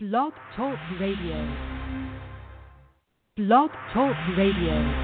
Blog Talk Radio. Blog Talk Radio.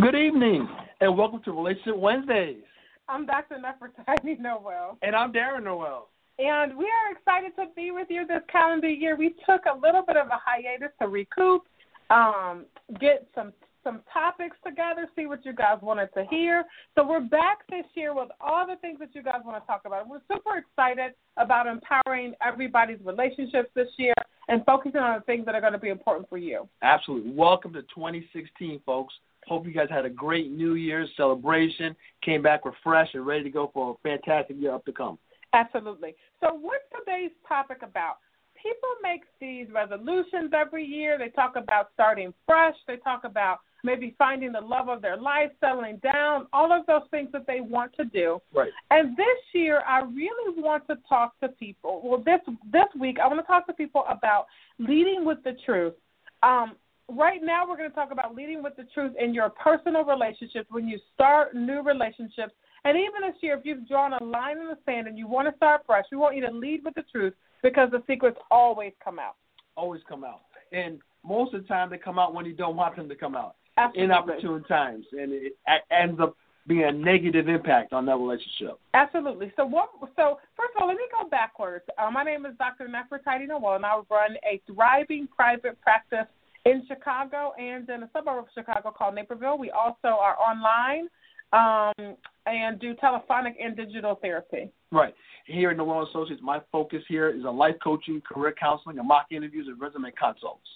Good evening, and welcome to Relationship Wednesdays. I'm Dr. Nefertiti Nowell. And I'm Darren Nowell. And we are excited to be with you this calendar year. We took a little bit of a hiatus to recoup, um, get some some topics together, see what you guys wanted to hear. So we're back this year with all the things that you guys want to talk about. We're super excited about empowering everybody's relationships this year and focusing on the things that are going to be important for you. Absolutely. Welcome to 2016, folks. Hope you guys had a great New Year's celebration, came back refreshed and ready to go for a fantastic year up to come. Absolutely. So, what's today's topic about? People make these resolutions every year. They talk about starting fresh. They talk about maybe finding the love of their life, settling down, all of those things that they want to do. Right. And this year, I really want to talk to people. Well, this this week, I want to talk to people about leading with the truth. Um, right now, we're going to talk about leading with the truth in your personal relationships when you start new relationships. And even this year, if you've drawn a line in the sand and you want to start fresh, we want you to lead with the truth because the secrets always come out. Always come out. And most of the time, they come out when you don't want them to come out. Absolutely. Inopportune times. And it ends up being a negative impact on that relationship. Absolutely. So what? So first of all, let me go backwards. Uh, my name is Dr. Nefertiti Nowell, and I run a thriving private practice in Chicago and in a suburb of Chicago called Naperville. We also are online um, and do telephonic and digital therapy. Right. Here in Nowell Associates, my focus here is on life coaching, career counseling, and mock interviews and resume consults.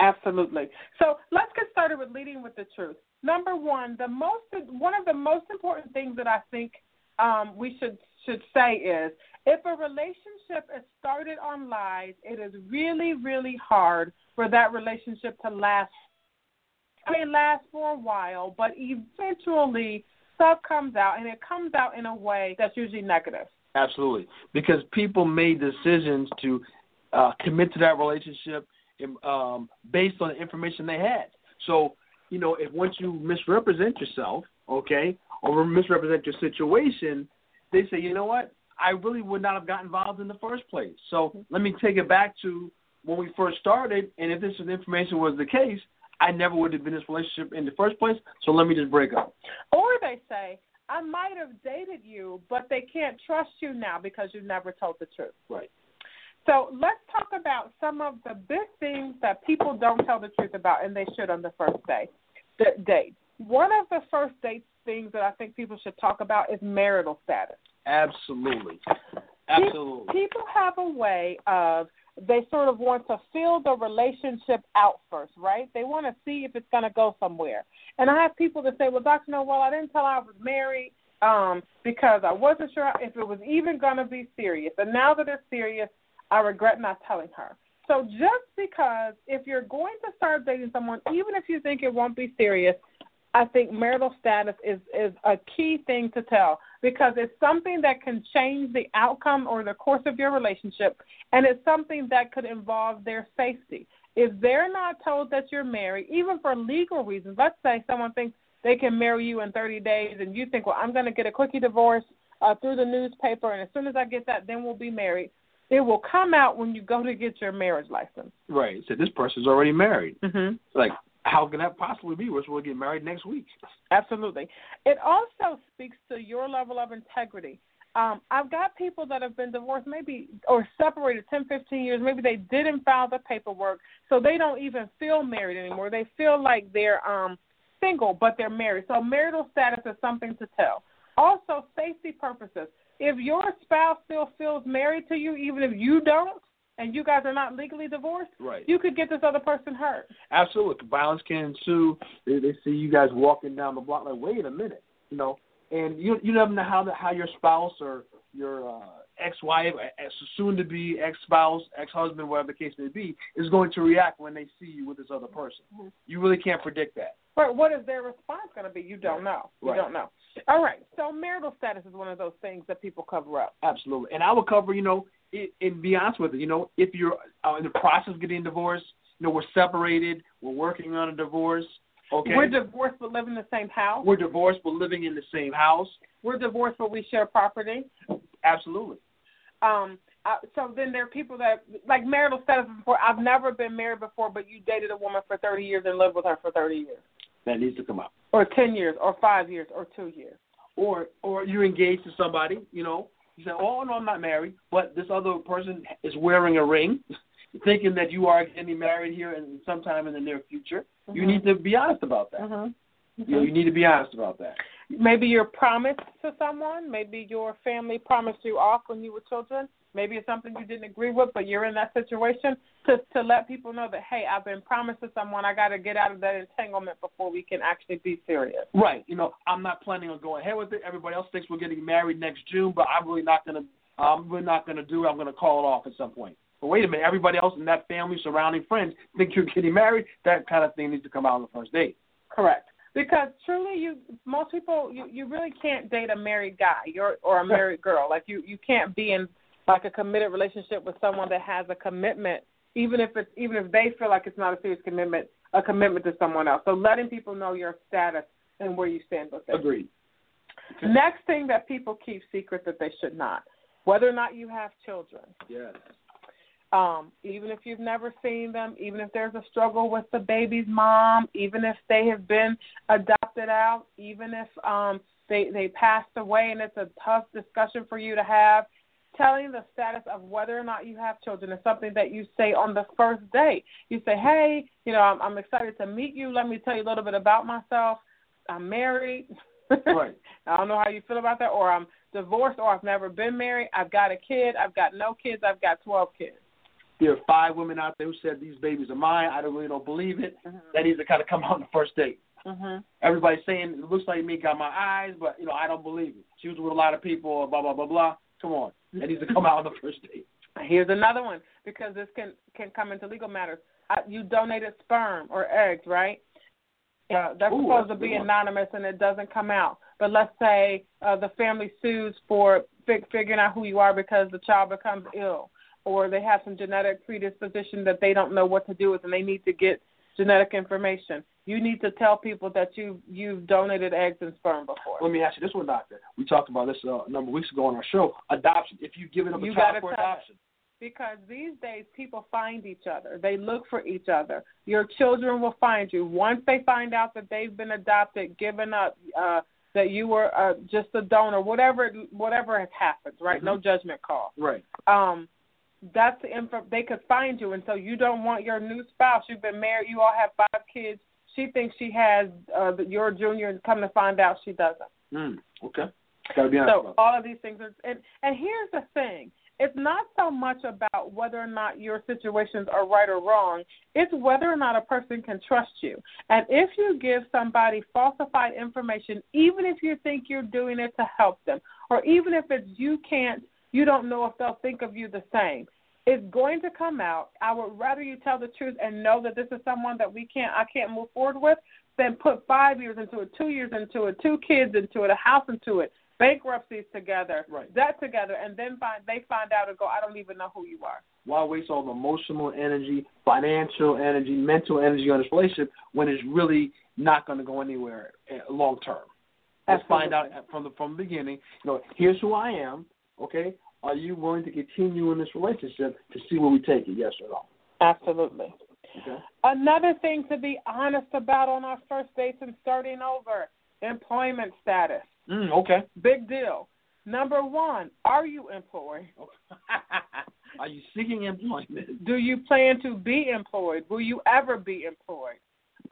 Absolutely. So let's get started with leading with the truth. Number one, the most one of the most important things that I think um, we should should say is if a relationship is started on lies, it is really really hard for that relationship to last. It may last for a while, but eventually stuff comes out, and it comes out in a way that's usually negative. Absolutely, because people made decisions to uh, commit to that relationship um, based on the information they had. So, you know, if once you misrepresent yourself, okay, or misrepresent your situation, they say, you know what, I really would not have got involved in the first place. So let me take it back to when we first started, and if this information was the case, I never would have been in this relationship in the first place. So let me just break up. Or they say, I might have dated you, but they can't trust you now because you never told the truth. Right. So let's talk about some of the big things that people don't tell the truth about, and they should on the first day, the date. One of the first date things that I think people should talk about is marital status. Absolutely, absolutely. People have a way of they sort of want to fill the relationship out first, right? They want to see if it's going to go somewhere. And I have people that say, "Well, Doctor, Nowell, I didn't tell I was married." Um, because I wasn't sure if it was even going to be serious. And now that it's serious, I regret not telling her. So just because if you're going to start dating someone, even if you think it won't be serious, I think marital status is is a key thing to tell because it's something that can change the outcome or the course of your relationship, and it's something that could involve their safety. If they're not told that you're married, even for legal reasons, let's say someone thinks they can marry you in 30 days, and you think, well, I'm going to get a quickie divorce uh, through the newspaper, and as soon as I get that, then we'll be married it will come out when you go to get your marriage license. Right. So this person's already married. Mm-hmm. Like, how can that possibly be? We're supposed to get married next week. Absolutely. It also speaks to your level of integrity. Um, I've got people that have been divorced maybe or separated 10, 15 years. Maybe they didn't file the paperwork, so they don't even feel married anymore. They feel like they're um, single, but they're married. So marital status is something to tell. Also, safety purposes if your spouse still feels married to you, even if you don't, and you guys are not legally divorced, right. you could get this other person hurt. Absolutely. Violence can ensue. They, they see you guys walking down the block, like, wait a minute, you know, and you you never know how the, how your spouse or your uh, ex-wife, soon-to-be ex-spouse, ex-husband, whatever the case may be, is going to react when they see you with this other person. Mm-hmm. You really can't predict that. But what is their response going to be? You don't know. You right. don't know. All right. So marital status is one of those things that people cover up. Absolutely. And I will cover, you know, it, and be honest with you, you know, if you're uh, in the process of getting divorced, you know, we're separated, we're working on a divorce. Okay. We're divorced but live in the same house. We're divorced but living in the same house. We're divorced but we share property. Absolutely. Um, uh, so then there are people that like marital status before. I've never been married before, but you dated a woman for 30 years and lived with her for 30 years, That needs to come out. or 10 years, or five years, or two years. Or or you're engaged to somebody, you know. You say, oh no, I'm not married, but this other person is wearing a ring, thinking that you are getting married here and sometime in the near future. You Mhm. need to be honest about that. Mhm. You, know, you need to be honest about that. Maybe you're promised to someone. Maybe your family promised you off when you were children. Maybe it's something you didn't agree with, but you're in that situation. To to let people know that hey, I've been promised to someone. I got to get out of that entanglement before we can actually be serious. Right. You know, I'm not planning on going ahead with it. Everybody else thinks we're getting married next June, but I'm really not gonna. I'm really not gonna do it. I'm gonna call it off at some point. But wait a minute, everybody else in that family, surrounding friends, think you're getting married. That kind of thing needs to come out on the first date. Correct. Because truly, you most people you you really can't date a married guy or or a married girl. Like you you can't be in like a committed relationship with someone that has a commitment, even if it's even if they feel like it's not a serious commitment, a commitment to someone else. So letting people know your status and where you stand with it. Agreed. Okay. Next thing that people keep secret that they should not, whether or not you have children. Yes. Um, even if you've never seen them, even if there's a struggle with the baby's mom, even if they have been adopted out, even if um they they passed away and it's a tough discussion for you to have, telling the status of whether or not you have children is something that you say on the first date. You say, "Hey, you know, I'm, I'm excited to meet you. Let me tell you a little bit about myself. I'm married. Right. I don't know how you feel about that, or I'm divorced, or I've never been married. I've got a kid. I've got no kids. I've got 12 kids. There are five women out there who said these babies are mine. I don't really don't believe it. That needs to kind of come out on the first date. Mhm. Everybody's saying it looks like me, got my eyes, but you know I don't believe it. She was with a lot of people, blah blah blah blah. Come on, that needs to come out on the first date. Here's another one because this can can come into legal matters. I, you donated sperm or eggs, right? Uh, that's Ooh, supposed that's to be one. anonymous and it doesn't come out. But let's say uh, the family sues for fig- figuring out who you are because the child becomes ill, or they have some genetic predisposition that they don't know what to do with, and they need to get genetic information. You need to tell people that you you've donated eggs and sperm before. Let me ask you this one, doctor. We talked about this uh, a number of weeks ago on our show. Adoption. If you've given up a You child for adoption, because these days people find each other. They look for each other. Your children will find you. Once they find out that they've been adopted, given up, uh, that you were uh, just a donor, whatever whatever has happened, right? No judgment call. right? Um, that's the info. They could find you, and so you don't want your new spouse. You've been married. You all have five kids. She thinks she has uh, your junior, and come to find out she doesn't. Mm, okay. Got to be honest So about all of these things are, and and here's the thing: it's not so much about whether or not your situations are right or wrong. It's whether or not a person can trust you. And if you give somebody falsified information, even if you think you're doing it to help them, or even if it's you can't, you don't know if they'll think of you the same. It's going to come out. I would rather you tell the truth and know that this is someone that we can't, I can't move forward with, than put five years into it, two years into it, two kids into it, a house into it, bankruptcies together, Right. debt together, and then find they find out and go, I don't even know who you are. Why waste all the emotional energy, financial energy, mental energy on this relationship when it's really not going to go anywhere uh, long term? Let's find out from the from the beginning. You know, here's who I am. Okay, are you willing to continue in this relationship to see where we take it? Yes or no? Absolutely. Okay. Another thing to be honest about on our first dates and starting over employment status. Mm, okay. Big deal. Number one, are you employed? are you seeking employment? Do you plan to be employed? Will you ever be employed?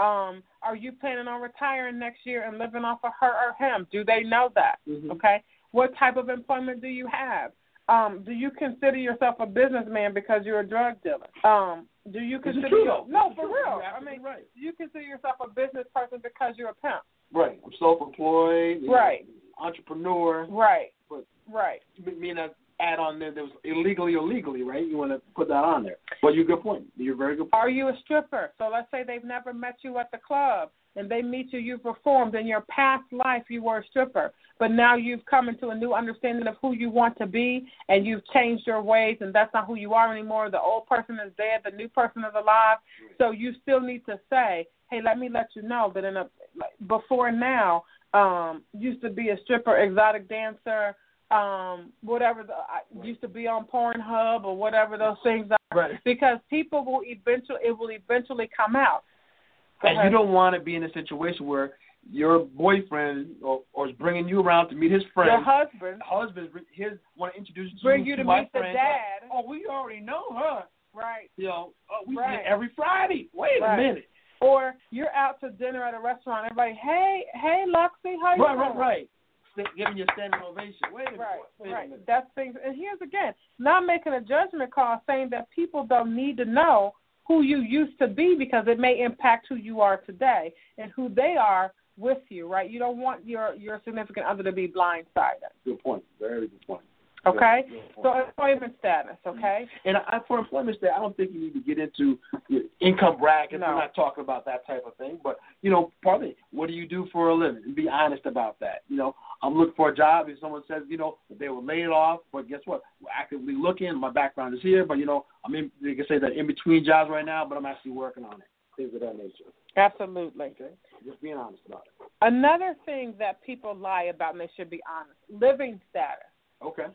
Um, are you planning on retiring next year and living off of her or him? Do they know that? Mhm. Okay. What type of employment do you have? Um, do you consider yourself a businessman because you're a drug dealer? Um, do you consider your- no for real? I mean, right. do you consider yourself a business person because you're a pimp? Right. I'm self-employed. Right. Entrepreneur. Right. But Right. you mean a add on there that was illegally or legally, right? You want to put that on there. But you're good point. You're very good. Point. Are you a stripper? So let's say they've never met you at the club and they meet you, You've performed in your past life you were a stripper. But now you've come into a new understanding of who you want to be and you've changed your ways and that's not who you are anymore. The old person is dead, the new person is alive. So you still need to say, Hey, let me let you know that in a before now, um, used to be a stripper, exotic dancer, um whatever the I used to be on Pornhub or whatever those things are Right. because people will eventually it will eventually come out. And you don't want to be in a situation where your boyfriend or, or is bringing you around to meet his friend. your husband husband, his want to introduce you to the bring to you to my meet the friend. dad. Oh, we already know her. Right. You know, oh, we Right. meet every Friday. Wait Right. a minute. Or you're out to dinner at a restaurant, everybody, hey, hey Luxie, how you Right, doing? right, right. St- Giving you a standing ovation. Wait a minute. Right, Wait a right. minute. That's things. And here's again, not making a judgment call, saying that people don't need to know who you used to be because it may impact who you are today and who they are with you. Right? You don't want your your significant other to be blindsided. Good point. Very good point. Okay. Very good point. So employment status. Okay. And I, for employment status, I don't think you need to get into income brackets. No. We're not talking about that type of thing. But you know, partly, what do you do for a living? And be honest about that. You know, I'm looking for a job. If someone says, you know, they were laid off, but guess what? We're actively looking. My background is here, but you know, I'm in. They can say that in between jobs right now, but I'm actually working on it. Things of that nature. Absolutely. Okay, just being honest about it. Another thing that people lie about, and they should be honest: living status. Okay.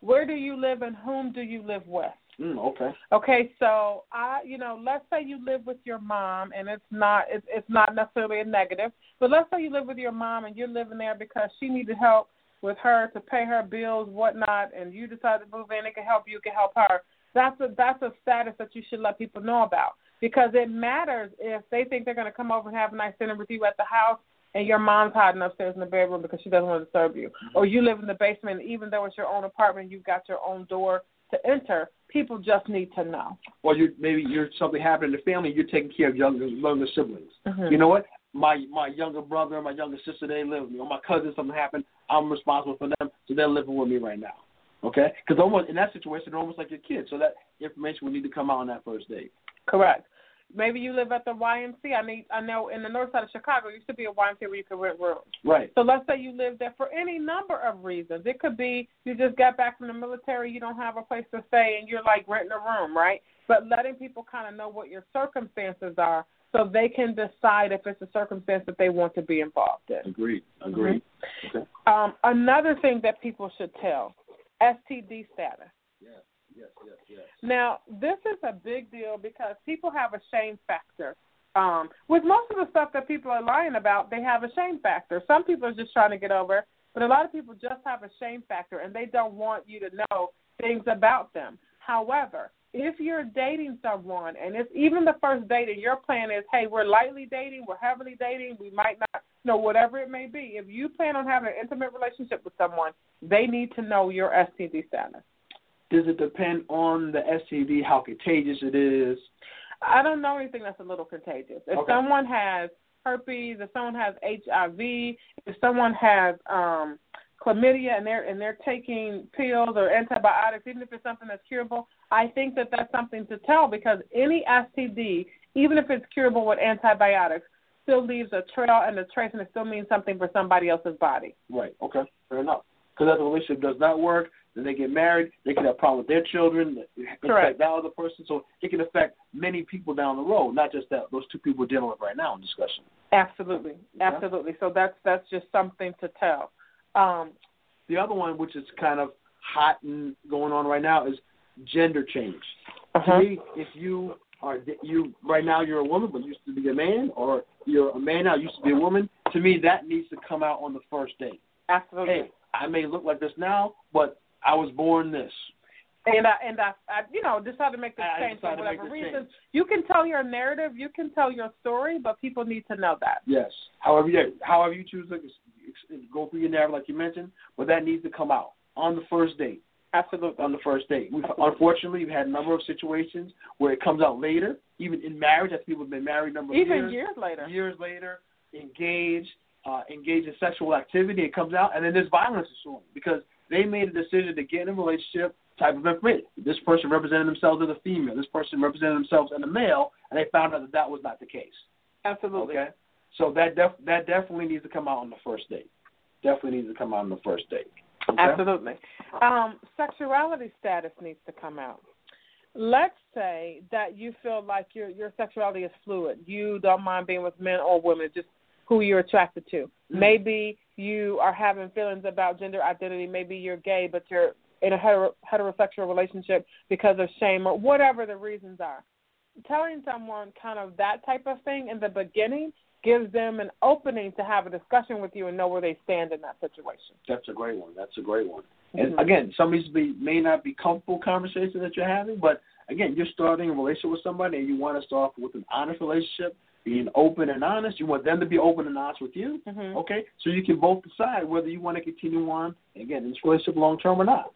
Where do you live and whom do you live with? Mm, okay. Okay, so I, you know, let's say you live with your mom, and it's not, it's, it's not necessarily a negative, but let's say you live with your mom and you're living there because she needed help with her to pay her bills, whatnot, and you decide to move in, it can help you, it can help her. That's a that's a status that you should let people know about because it matters if they think they're going to come over and have a nice dinner with you at the house and your mom's hiding upstairs in the bedroom because she doesn't want to disturb you, or you live in the basement, even though it's your own apartment, you've got your own door to enter. People just need to know. Or you maybe you're something happened in the family. You're taking care of younger younger siblings. Mhm. You know what? My my younger brother, and my younger sister, they live with me. Or my cousin, something happened. I'm responsible for them, so they're living with me right now. Okay? Because almost in that situation, they're almost like your kids. So that information would need to come out on that first date. Correct. Maybe you live at the YMC. I need. I know in the north side of Chicago used to be a YMCA where you could rent rooms. Right. So let's say you live there for any number of reasons. It could be you just got back from the military, you don't have a place to stay, and you're like renting a room, right? But letting people kind of know what your circumstances are so they can decide if it's a circumstance that they want to be involved in. Agreed. Agreed. Mm-hmm. Okay. Um, another thing that people should tell STD status. Yes. Yes. Yes. Now, this is a big deal because people have a shame factor. Um, with most of the stuff that people are lying about, they have a shame factor. Some people are just trying to get over, but a lot of people just have a shame factor and they don't want you to know things about them. However, if you're dating someone and it's even the first date and your plan is, hey, we're lightly dating, we're heavily dating, we might not know, whatever it may be, if you plan on having an intimate relationship with someone, they need to know your STD status. Does it depend on the STD, how contagious it is? I don't know anything that's a little contagious. If Okay. someone has herpes, if someone has HIV, if someone has um chlamydia and they're and they're taking pills or antibiotics, even if it's something that's curable, I think that that's something to tell because any STD, even if it's curable with antibiotics, still leaves a trail and a trace, and it still means something for somebody else's body. Right. Okay. Fair enough. Because if the relationship does not work, then they get married. They can have problems with their children. Correct. affect that other person. So it can affect many people down the road, not just that those two people we're dealing with right now in discussion. Absolutely, absolutely. So that's that's just something to tell. Um, The other one, which is kind of hot and going on right now, is gender change. uh-huh. To me, if you are you right now you're a woman but used to be a man, or you're a man now used to be a woman, to me that needs to come out on the first date. absolutely. Hey, I may look like this now, but I was born this. And I and I, I you know decided to make this I change for decided to make whatever reason. change. You can tell your narrative, you can tell your story, but people need to know that. Yes. However, you, however you choose to go through your narrative, like you mentioned, but that needs to come out on the first date. Absolutely. On the first date, we've Absolutely. unfortunately we've had a number of situations where it comes out later, even in marriage. As people have been married a number of Even years, years later. years later, engaged, uh, engaged in sexual activity. It comes out, and then there's violence ensuing because they made a decision to get in a relationship. Type of information. This person represented themselves as a female. This person represented themselves as a male, and they found out that that was not the case. Absolutely. Okay, so that def- that definitely needs to come out on the first date. Definitely needs to come out on the first date. Okay? Absolutely. Um, sexuality status needs to come out. Let's say that you feel like your your sexuality is fluid. You don't mind being with men or women. Just who you're attracted to. Mm-hmm. Maybe you are having feelings about gender identity. Maybe you're gay, but you're in a hetero, heterosexual relationship because of shame or whatever the reasons are. Telling someone kind of that type of thing in the beginning gives them an opening to have a discussion with you and know where they stand in that situation. That's a great one. That's a great one. And Mhm. again, some of these be, may not be comfortable conversations that you're having, but again, you're starting a relationship with somebody and you want to start with an honest relationship, being open and honest. You want them to be open and honest with you. Mhm. Okay, so you can both decide whether you want to continue on again in this relationship long term or not.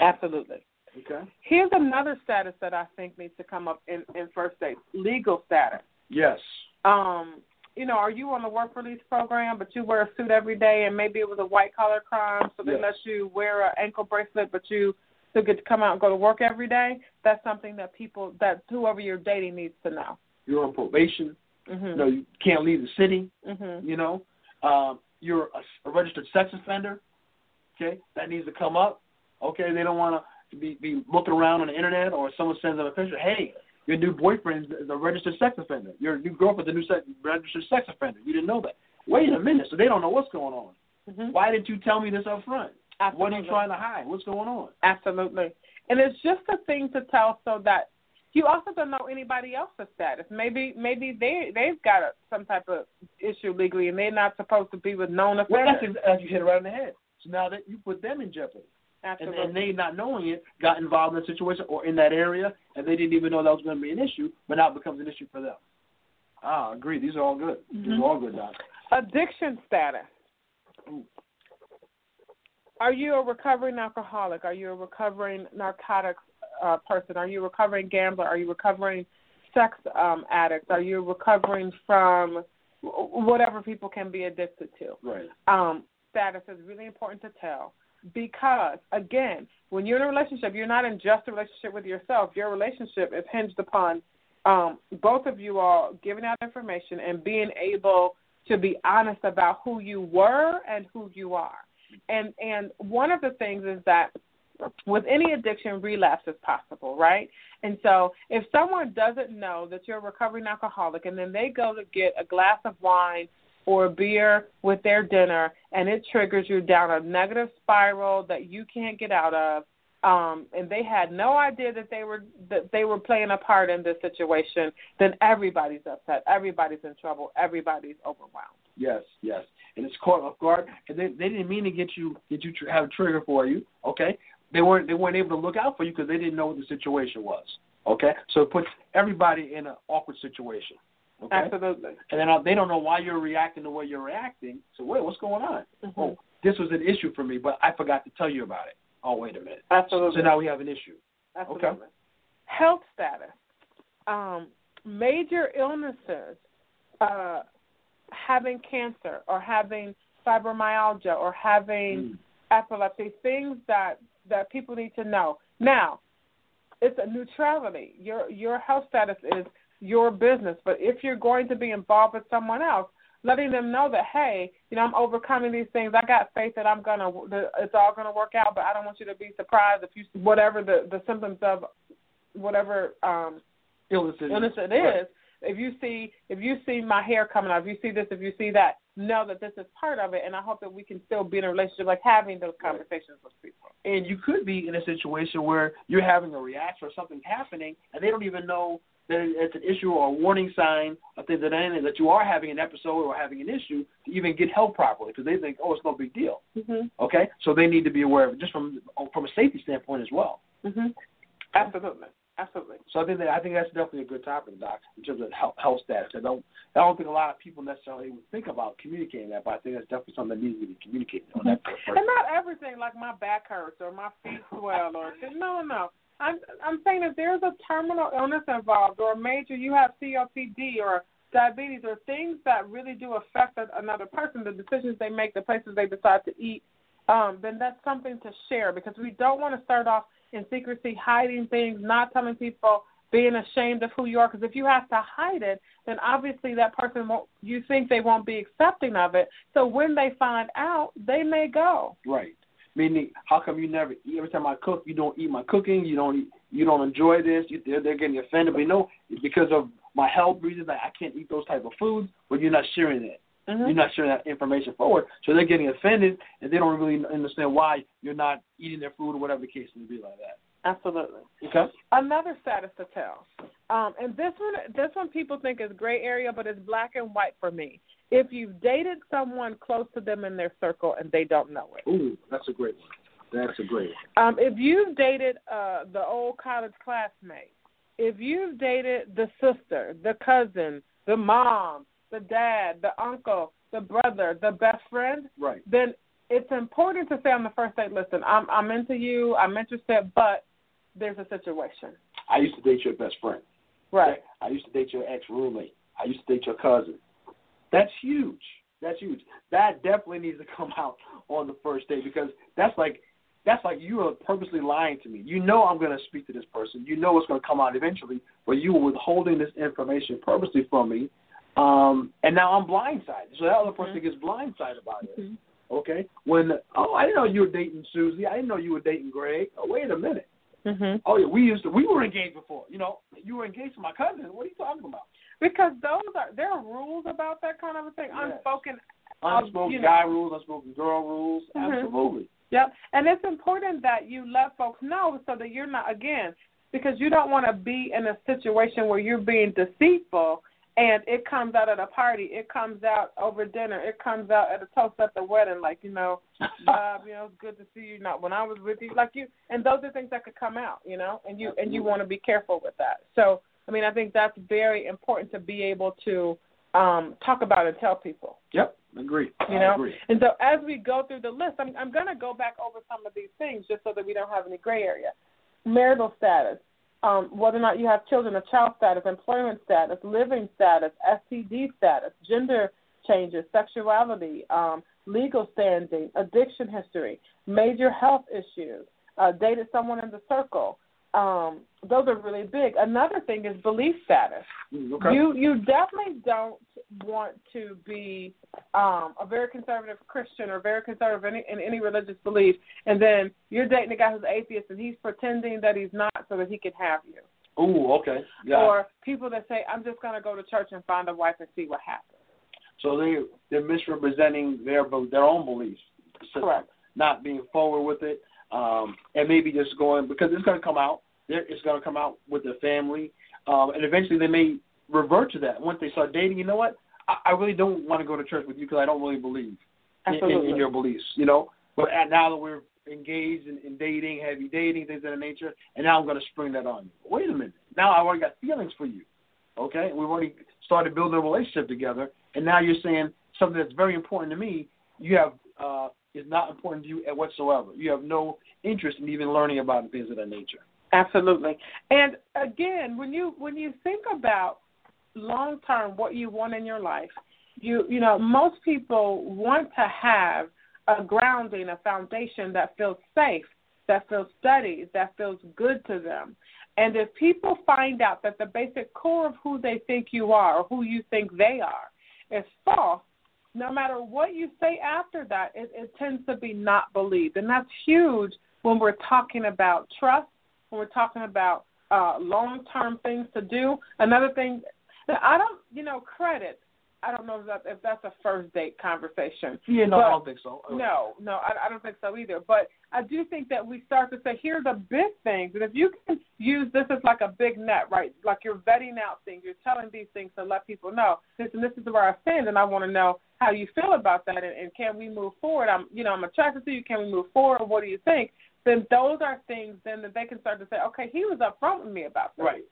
Absolutely. Okay. Here's another status that I think needs to come up in, in first dates legal status. Yes. Um, you know, are you on the work release program, but you wear a suit every day, and maybe it was a white collar crime, so they Yes. let you wear an ankle bracelet, but you still get to come out and go to work every day? That's something that people, that whoever you're dating needs to know. You're on probation. Mhm. You know, you can't leave the city. Mhm. You know, um, you're a, a registered sex offender. Okay, that needs to come up. Okay, they don't want to be be looking around on the internet or someone sends them a picture. Hey, your new boyfriend is a registered sex offender. Your new girlfriend's a new sex, registered sex offender. You didn't know that. Wait a minute. So they don't know what's going on. Mhm. Why didn't you tell me this up front? What are you trying to hide? What's going on? Absolutely. And it's just a thing to tell so that you also don't know anybody else's status. Maybe maybe they they've got a, some type of issue legally and they're not supposed to be with known Well, that's offenders. as you hit it right in the head. So now that you put them in jeopardy. and, Absolutely. and they not knowing it got involved in that situation or in that area and they didn't even know that was going to be an issue, but now it becomes an issue for them. Ah, I agree. These are all good. These Mhm. are all good, Doc. Addiction status. Are you a recovering alcoholic? Are you a recovering narcotics uh, person? Are you a recovering gambler? Are you recovering sex um, addict? Are you recovering from whatever people can be addicted to? Right. um, status is really important to tell because, again, when you're in a relationship, you're not in just a relationship with yourself. Your relationship is hinged upon um, both of you all giving out information and being able to be honest about who you were and who you are. And and one of the things is that with any addiction, relapse is possible, right? And so if someone doesn't know that you're a recovering alcoholic and then they go to get a glass of wine or a beer with their dinner and it triggers you down a negative spiral that you can't get out of, um, and they had no idea that they were that they were playing a part in this situation, then everybody's upset, everybody's in trouble, everybody's overwhelmed. Yes, yes. And it's caught off guard, and they they didn't mean to get you get you tr- have a trigger for you. Okay, they weren't they weren't able to look out for you because they didn't know what the situation was. Okay, so it puts everybody in an awkward situation. Okay, Absolutely. and then uh, they don't know why you're reacting the way you're reacting. So wait, what's going on? Mhm. Oh, this was an issue for me, but I forgot to tell you about it. Oh, wait a minute. Absolutely. So now we have an issue. Absolutely. Health status. Um, major illnesses, uh, having cancer or having fibromyalgia or having Mm. epilepsy, things that that people need to know. Now, it's a neutrality. Your your health status is your business, but if you're going to be involved with someone else, letting them know that hey, you know, I'm overcoming these things. I got faith that I'm gonna, that it's all gonna work out. But I don't want you to be surprised if you whatever the the symptoms of whatever um Illness is. illness it Right. If you see if you see my hair coming out, if you see this, if you see that, know that this is part of it. And I hope that we can still be in a relationship, like having those conversations with people. And you could be in a situation where you're having a reaction or something's happening, and they don't even know that it's an issue or a warning sign of things that end, that you are having an episode or having an issue to even get help properly because they think, oh, it's no big deal. Mhm. Okay, so they need to be aware of it just from from a safety standpoint as well. Mhm. Absolutely. Absolutely. So I think that I think that's definitely a good topic, Doc, in terms of health, health status. I don't I don't think a lot of people necessarily would think about communicating that, but I think that's definitely something that needs to be communicated on that person. And not everything like my back hurts or my feet swell or no, no, no. I'm I'm saying if there's a terminal illness involved or a major you have COPD or diabetes or things that really do affect another person, the decisions they make, the places they decide to eat, um, then that's something to share because we don't want to start off in secrecy, hiding things, not telling people, being ashamed of who you are. Because if you have to hide it, then obviously that person won't. You think they won't be accepting of it. So when they find out, they may go. Right. Meaning, how come you never eat? Every time I cook, you don't eat my cooking. You don't. Eat, you don't enjoy this. You, they're, they're getting offended. But no, it's because of my health reasons. I, I can't eat those type of foods. But you're not sharing it. Mhm. You're not sharing that information forward, so they're getting offended, and they don't really understand why you're not eating their food or whatever the case may be like that. Absolutely. Okay. Another status to tell, um, and this one, this one people think is gray area, but it's black and white for me. If you've dated someone close to them in their circle and they don't know it, Ooh, that's a great one. That's a great one. um, if you've dated uh, the old college classmate, if you've dated the sister, the cousin, the mom, the dad, the uncle, the brother, the best friend, Right. then it's important to say on the first date, listen, I'm I'm into you, I'm interested, but there's a situation. I used to date your best friend. Right. I used to date your ex roommate. I used to date your cousin. That's huge. That's huge. That definitely needs to come out on the first date because that's like that's like you are purposely lying to me. You know I'm going to speak to this person. You know it's going to come out eventually, but you were withholding this information purposely from me, um, and now I'm blindsided. So that other person gets blindsided by it. Mhm. Okay. When oh I didn't know you were dating Susie. I didn't know you were dating Greg. Oh wait a minute. Mhm. Oh yeah, we used to we were engaged before. You know, you were engaged to my cousin. What are you talking about? Because those are there are rules about that kind of a thing, Yes. unspoken. um, Unspoken you know. guy rules, unspoken girl rules. Mhm. Absolutely. Yep. And it's important that you let folks know so that you're not again because you don't want to be in a situation where you're being deceitful and it comes out at a party, it comes out over dinner, it comes out at a toast at the wedding, like, you know, Bob, you know, it's good to see you. Not when I was with you, like you, and those are things that could come out, you know, and you and you want to be careful with that. So, I mean, I think that's very important to be able to um talk about and tell people. Yep. Agree. You I know, agree. and so as we go through the list, I'm I'm going to go back over some of these things just so that we don't have any gray area. Marital status, um, whether or not you have children, a child status, employment status, living status, STD status, gender changes, sexuality, um, legal standing, addiction history, major health issues, uh, dated someone in the circle. Um, those are really big. Another thing is belief status. Mm, Okay. You you definitely don't want to be um, a very conservative Christian or very conservative in any, in any religious belief, and then you're dating a guy who's atheist and he's pretending that he's not so that he can have you. Ooh, okay. Yeah. Or people that say, "I'm just going to go to church and find a wife and see what happens." so they they're misrepresenting their their own beliefs. Correct. Not being forward with it, um, and maybe just going because it's going to come out. It's going to come out with their family, um, and eventually they may revert to that once they start dating. You know what? I, I really don't want to go to church with you because I don't really believe in, in, in your beliefs. You know, but at, now that we're engaged in, in dating, heavy dating, things of that nature, and now I'm going to spring that on you. Wait a minute. Now I already got feelings for you. Okay, we've already started building a relationship together, and now you're saying something that's very important to me. You have uh, is not important to you whatsoever. You have no interest in even learning about it, things of that nature. Absolutely. And again, when you when you think about long term what you want in your life, you you know, most people want to have a grounding, a foundation that feels safe, that feels steady, that feels good to them. And if people find out that the basic core of who they think you are or who you think they are is false, no matter what you say after that, it, it tends to be not believed. And that's huge when we're talking about trust, when we're talking about uh, long term things to do. Another thing that I don't, you know, credit. I don't know if, that, if that's a first date conversation. Yeah, no, But- I don't think so. No, no, I, I don't think so either. But I do think that we start to say, here are the big things, and if you can use this as like a big net, right? Like you're vetting out things, you're telling these things to let people know this and this is where I stand, and I want to know how you feel about that, and, and can we move forward? I'm, you know, I'm attracted to you. Can we move forward? What do you think? Then those are things then that they can start to say, okay, he was upfront with me about that. Right.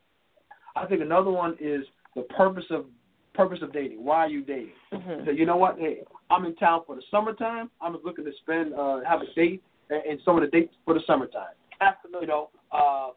I think another one is the purpose of purpose of dating. Why are you dating? Mm-hmm. So you know what? Hey, I'm in town for the summertime. I'm just looking to spend uh have a date and, some of the dates for the summertime. Absolutely. You know, uh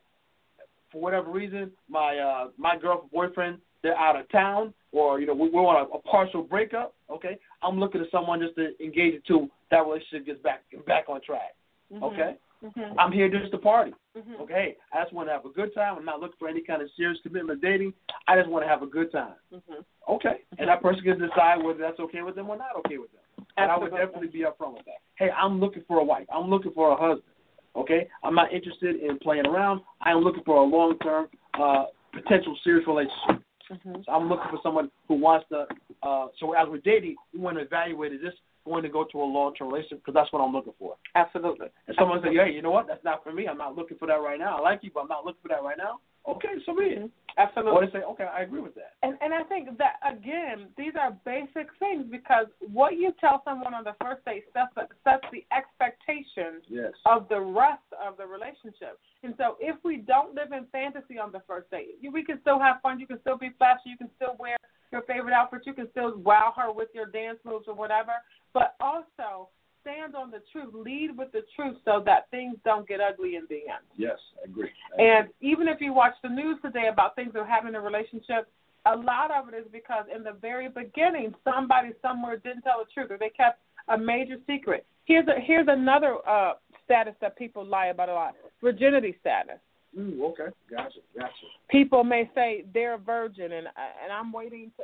for whatever reason, my uh my girlfriend boyfriend they're out of town or you know we, we're on a, a partial breakup. Okay, I'm looking to someone just to engage until that relationship gets back back on track. Mhm. Okay, Mhm. I'm here just to party. Mhm. Okay, I just want to have a good time. I'm not looking for any kind of serious commitment dating. I just want to have a good time. Mhm. Okay, and that person can decide whether that's okay with them or not okay with them. And I would definitely be upfront with that. Hey, I'm looking for a wife. I'm looking for a husband. Okay, I'm not interested in playing around. I am looking for a long-term, uh, potential serious relationship. Mhm. So I'm looking for someone who wants to uh, so as we're dating, we want to evaluate is this going to go to a long term relationship because that's what I'm looking for. Absolutely. And someone say, hey, you know what? That's not for me. I'm not looking for that right now. I like you, but I'm not looking for that right now. Okay, so be it. Mm-hmm. Absolutely. Or they say, okay, I agree with that. And and I think that again, these are basic things because what you tell someone on the first date sets sets the expectations Yes. of the rest of the relationship. And so if we don't live in fantasy on the first date, we can still have fun. You can still be flashy. You can still wear your favorite outfit. You can still wow her with your dance moves or whatever. But also stand on the truth. Lead with the truth so that things don't get ugly in the end. Yes, I agree. I And even if you watch the news today about things that are happening in relationships, a lot of it is because in the very beginning somebody somewhere didn't tell the truth or they kept a major secret. Here's a here's another uh status that people lie about a lot. Virginity status. agree. Ooh, okay. Gotcha. Gotcha. People may say they're a virgin and and I'm waiting to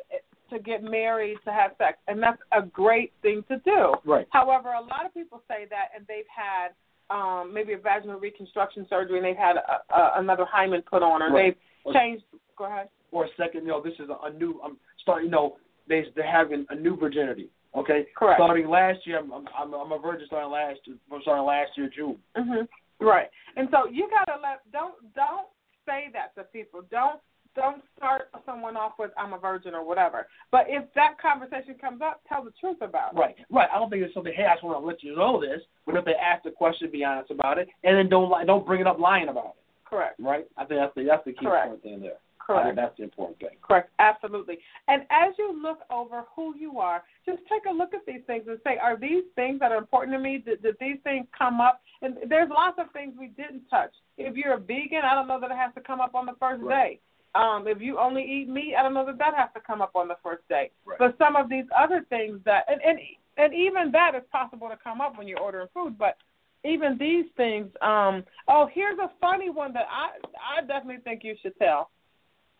to get married to have sex and that's a great thing to do. Right. However, a lot of people say that and they've had um maybe a vaginal reconstruction surgery and they've had a, a, another hymen put on or Right. they've changed go ahead. Or a second, you know, this is a, a new. I'm starting. You know, they they're having a new virginity. Okay. Correct. Starting last year, I'm I'm, I'm a virgin starting last starting last year June. Mm-hmm. Right. And so you gotta let don't don't say that to people. Don't don't start someone off with I'm a virgin or whatever. But if that conversation comes up, tell the truth about it. Right, right. I don't think it's something. Hey, I just want to let you know this. But if they ask the question, be honest about it, and then don't lie, don't bring it up lying about it. Correct. Right. I think that's the that's the key Correct. point thing there. I Correct. that's the important thing. Correct, absolutely. And as you look over who you are, just take a look at these things and say, are these things that are important to me? Did, did these things come up? And there's lots of things we didn't touch. If you're a vegan, I don't know that it has to come up on the first Right. day. Um, if you only eat meat, I don't know that that has to come up on the first day. Right. But some of these other things that, and, and and even that is possible to come up when you're ordering food. But even these things, um, oh, here's a funny one that I I definitely think you should tell.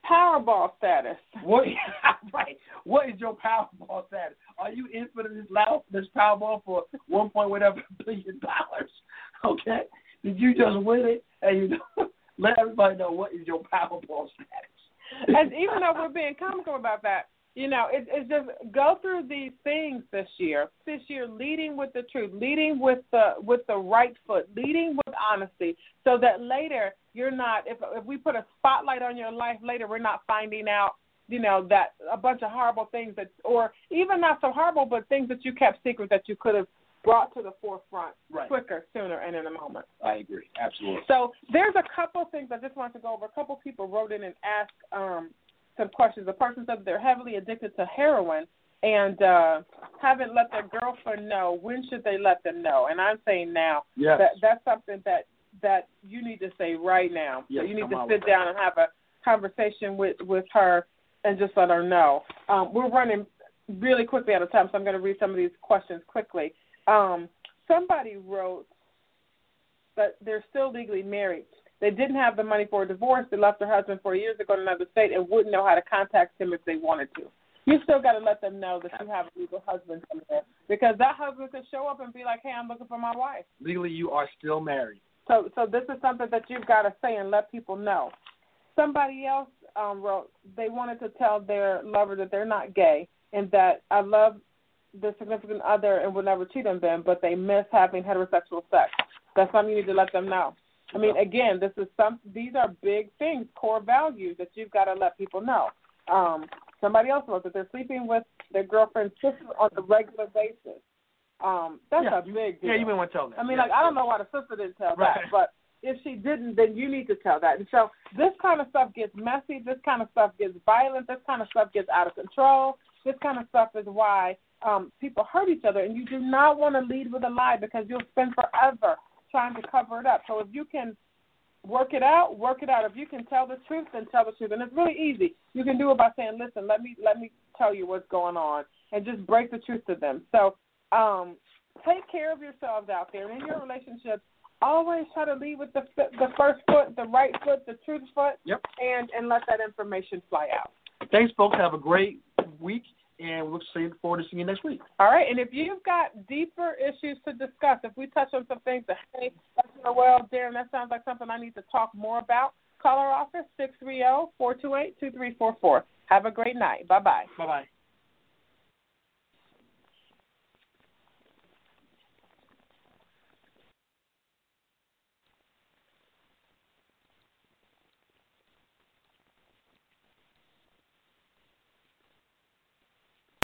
Powerball status. What? right. What is your Powerball status? Are you in for this loud this Powerball for one point whatever billion dollars? Okay. Did you just win it? And you know, let everybody know what is your Powerball status. and even though we're being comical about that, you know, it, it's just go through these things this year. This year, leading with the truth, leading with the with the right foot, leading with honesty, so that later you're not. If if we put a spotlight on your life later, we're not finding out, you know, that a bunch of horrible things that, or even not so horrible, but things that you kept secret that you could have brought to the forefront Right. quicker, sooner, and in a moment. I agree. Absolutely. So there's a couple things I just want to go over. A couple people wrote in and asked um, some questions. The person said they're heavily addicted to heroin and uh, haven't let their girlfriend know. When should they let them know? And I'm saying now. Yes. That that's something that that you need to say right now. Yes, so you need to sit down and have a conversation with with her and just let her know. Um, we're running really quickly out of time, so I'm going to read some of these questions quickly. Um, somebody wrote that they're still legally married. They didn't have the money for a divorce. They left their husband four years ago to another state and wouldn't know how to contact him if they wanted to. You still got to let them know that you have a legal husband somewhere because that husband could show up and be like, "Hey, I'm looking for my wife." Legally, you are still married. So, so this is something that you've got to say and let people know. Somebody else um, wrote they wanted to tell their lover that they're not gay and that I love the significant other and would never cheat on them, but they miss having heterosexual sex. That's something you need to let them know. I mean, again, this is some. These are big things, core values that you've got to let people know. Um, somebody else knows that they're sleeping with their girlfriend's sister on a regular basis. Um, that's Yeah. a big deal. Yeah, you may want to tell them. I mean, Yeah. like I don't know why the sister didn't tell Right. that, but if she didn't, then you need to tell that. And so this kind of stuff gets messy. This kind of stuff gets violent. This kind of stuff gets out of control. This kind of stuff is why um, people hurt each other. And you do not want to lead with a lie because you'll spend forever trying to cover it up. So if you can work it out, work it out. If you can tell the truth, then tell the truth. And it's really easy. You can do it by saying, "Listen, let me let me tell you what's going on," and just break the truth to them. So um, take care of yourselves out there. And in your relationships, always try to lead with the the first foot, the right foot, the truth foot, Yep. and and let that information fly out. Thanks, folks. Have a great week, and we'll see forward to seeing you next week. All right, and if you've got deeper issues to discuss, if we touch on some things that, hey, that's, well, Darren, that sounds like something I need to talk more about, call our office, six three zero four two eight two three four four. Have a great night. Bye-bye. Bye bye.